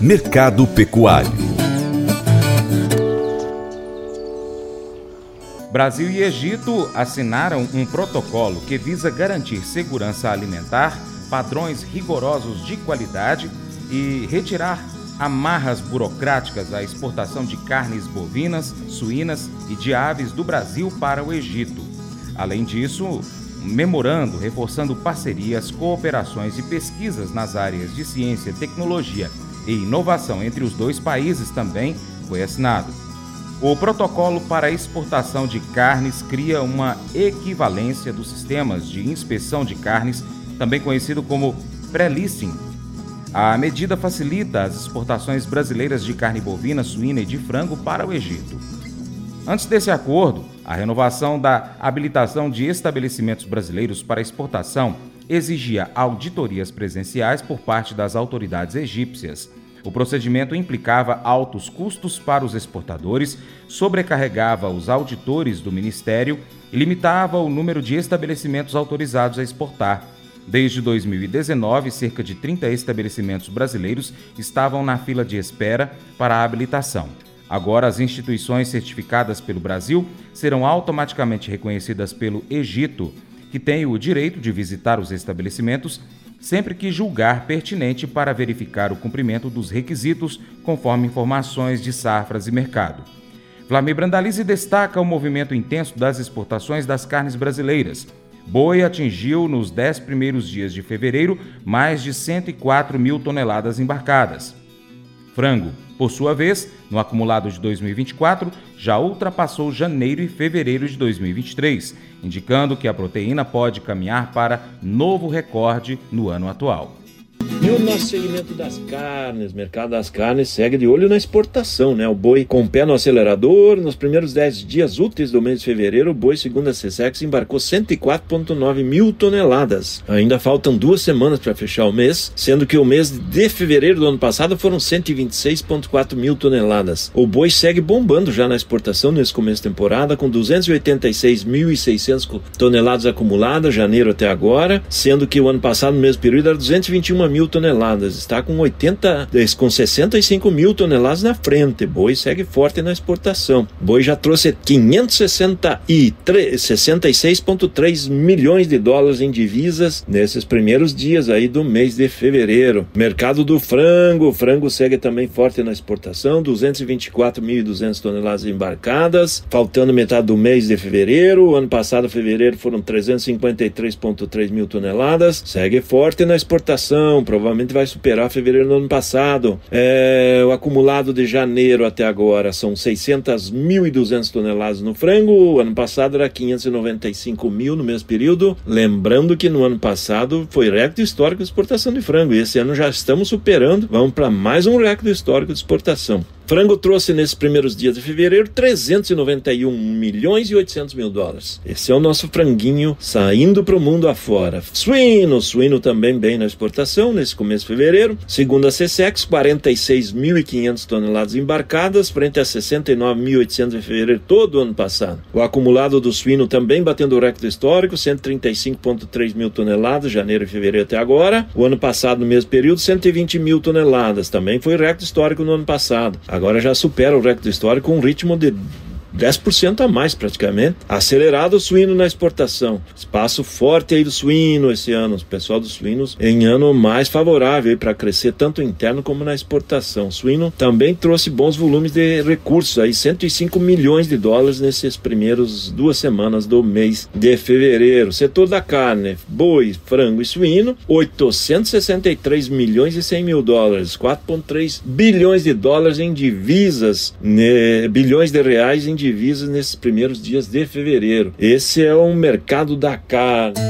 Mercado Pecuário Brasil e Egito assinaram um protocolo que visa garantir segurança alimentar, padrões rigorosos de qualidade e retirar amarras burocráticas à exportação de carnes bovinas, suínas e de aves do Brasil para o Egito. Além disso, memorando reforçando parcerias, cooperações e pesquisas nas áreas de ciência, tecnologia e inovação entre os dois países também foi assinado. O protocolo para exportação de carnes cria uma equivalência dos sistemas de inspeção de carnes, também conhecido como pré-listing. A medida facilita as exportações brasileiras de carne bovina, suína e de frango para o Egito. Antes desse acordo, a renovação da habilitação de estabelecimentos brasileiros para exportação exigia auditorias presenciais por parte das autoridades egípcias. O procedimento implicava altos custos para os exportadores, sobrecarregava os auditores do Ministério e limitava o número de estabelecimentos autorizados a exportar. Desde 2019, cerca de 30 estabelecimentos brasileiros estavam na fila de espera para a habilitação. Agora, as instituições certificadas pelo Brasil serão automaticamente reconhecidas pelo Egito, que tem o direito de visitar os estabelecimentos sempre que julgar pertinente para verificar o cumprimento dos requisitos conforme informações de safras e mercado. Flamir Brandalize destaca o movimento intenso das exportações das carnes brasileiras. Boi atingiu, nos dez primeiros dias de fevereiro, mais de 104 mil toneladas embarcadas. Frango, por sua vez, no acumulado de 2024, já ultrapassou janeiro e fevereiro de 2023, indicando que a proteína pode caminhar para novo recorde no ano atual. E o nosso segmento das carnes, mercado das carnes, segue de olho na exportação, né? O boi com o pé no acelerador, nos primeiros 10 dias úteis do mês de fevereiro, o boi, segundo a CSEX, embarcou 104,9 mil toneladas. Ainda faltam duas semanas para fechar o mês, sendo que o mês de fevereiro do ano passado foram 126,4 mil toneladas. O boi segue bombando já na exportação nesse começo de temporada, com 286.600 toneladas acumuladas, janeiro até agora, sendo que o ano passado, no mesmo período, era 221 mil toneladas, está com 80, com 65 mil toneladas na frente. Boi segue forte na exportação. Boi já trouxe 566,3 milhões de dólares em divisas nesses primeiros dias aí do mês de fevereiro. Mercado do frango, o frango segue também forte na exportação, 224.200 toneladas embarcadas, faltando metade do mês de fevereiro. Ano passado, fevereiro, foram 353,3 mil toneladas. Segue forte na exportação, provavelmente vai superar fevereiro do ano passado. É, o acumulado de janeiro até agora são 600.200 toneladas no frango, o ano passado era 595 mil no mesmo período. Lembrando que no ano passado foi recorde histórico de exportação de frango e esse ano já estamos superando, vamos para mais um recorde histórico de exportação. Frango trouxe nesses primeiros dias de fevereiro 391 milhões e 800 mil dólares. Esse é o nosso franguinho saindo para o mundo afora. Suíno, suíno também bem na exportação nesse começo de fevereiro. Segundo a CSEX, 46.500 toneladas embarcadas frente a 69.800 de fevereiro todo o ano passado. O acumulado do suíno também batendo o recorde histórico, 135,3 mil toneladas, janeiro e fevereiro até agora. O ano passado, no mesmo período, 120 mil toneladas. Também foi recorde histórico no ano passado. Agora já supera o recorde histórico com um ritmo de 10% a mais praticamente. Acelerado o suíno na exportação. Espaço forte aí do suíno esse ano. O pessoal dos suínos em ano mais favorável para crescer tanto interno como na exportação. O suíno também trouxe bons volumes de recursos aí, 105 milhões de dólares nesses primeiros duas semanas do mês de fevereiro. Setor da carne, boi, frango e suíno, 863 milhões e 100 mil dólares, 4,3 bilhões de dólares em divisas, né, bilhões de reais em divisas nesses primeiros dias de fevereiro. Esse é o mercado da carne.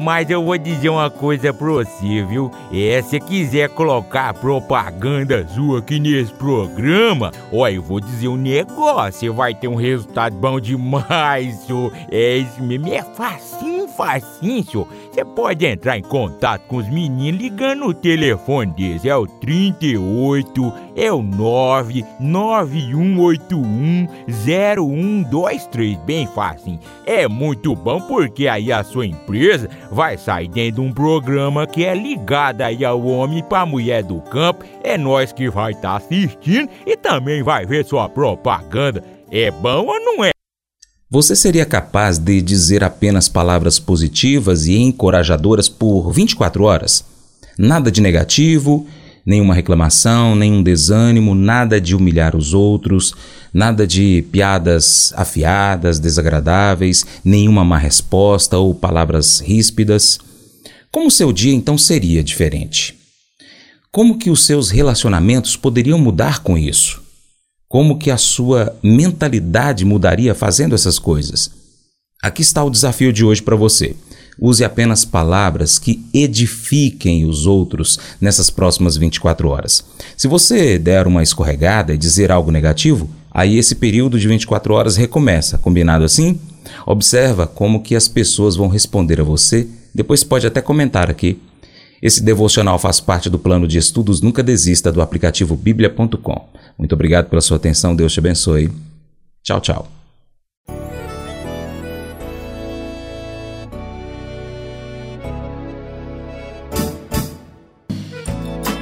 Mas eu vou dizer uma coisa pra você, viu? É, se quiser colocar propaganda sua aqui nesse programa, ó, eu vou dizer um negócio, você vai ter um resultado bom demais, senhor. É isso mesmo, é facinho, facinho, senhor. Você pode entrar em contato com os meninos ligando no telefone desse, é o 38 é o 991810123, bem fácil. É muito bom porque aí a sua empresa vai sair dentro de um programa que é ligado aí ao homem para mulher do campo. É nós que vai estar tá assistindo e também vai ver sua propaganda. É bom ou não é? Você seria capaz de dizer apenas palavras positivas e encorajadoras por 24 horas? Nada de negativo, nenhuma reclamação, nenhum desânimo, nada de humilhar os outros, nada de piadas afiadas, desagradáveis, nenhuma má resposta ou palavras ríspidas. Como seu dia então seria diferente? Como que os seus relacionamentos poderiam mudar com isso? Como que a sua mentalidade mudaria fazendo essas coisas? Aqui está o desafio de hoje para você. Use apenas palavras que edifiquem os outros nessas próximas 24 horas. Se você der uma escorregada e dizer algo negativo, aí esse período de 24 horas recomeça, combinado assim? Observa como que as pessoas vão responder a você, depois pode até comentar aqui. Esse devocional faz parte do plano de estudos Nunca Desista do aplicativo bíblia.com. Muito obrigado pela sua atenção, Deus te abençoe. Tchau, tchau.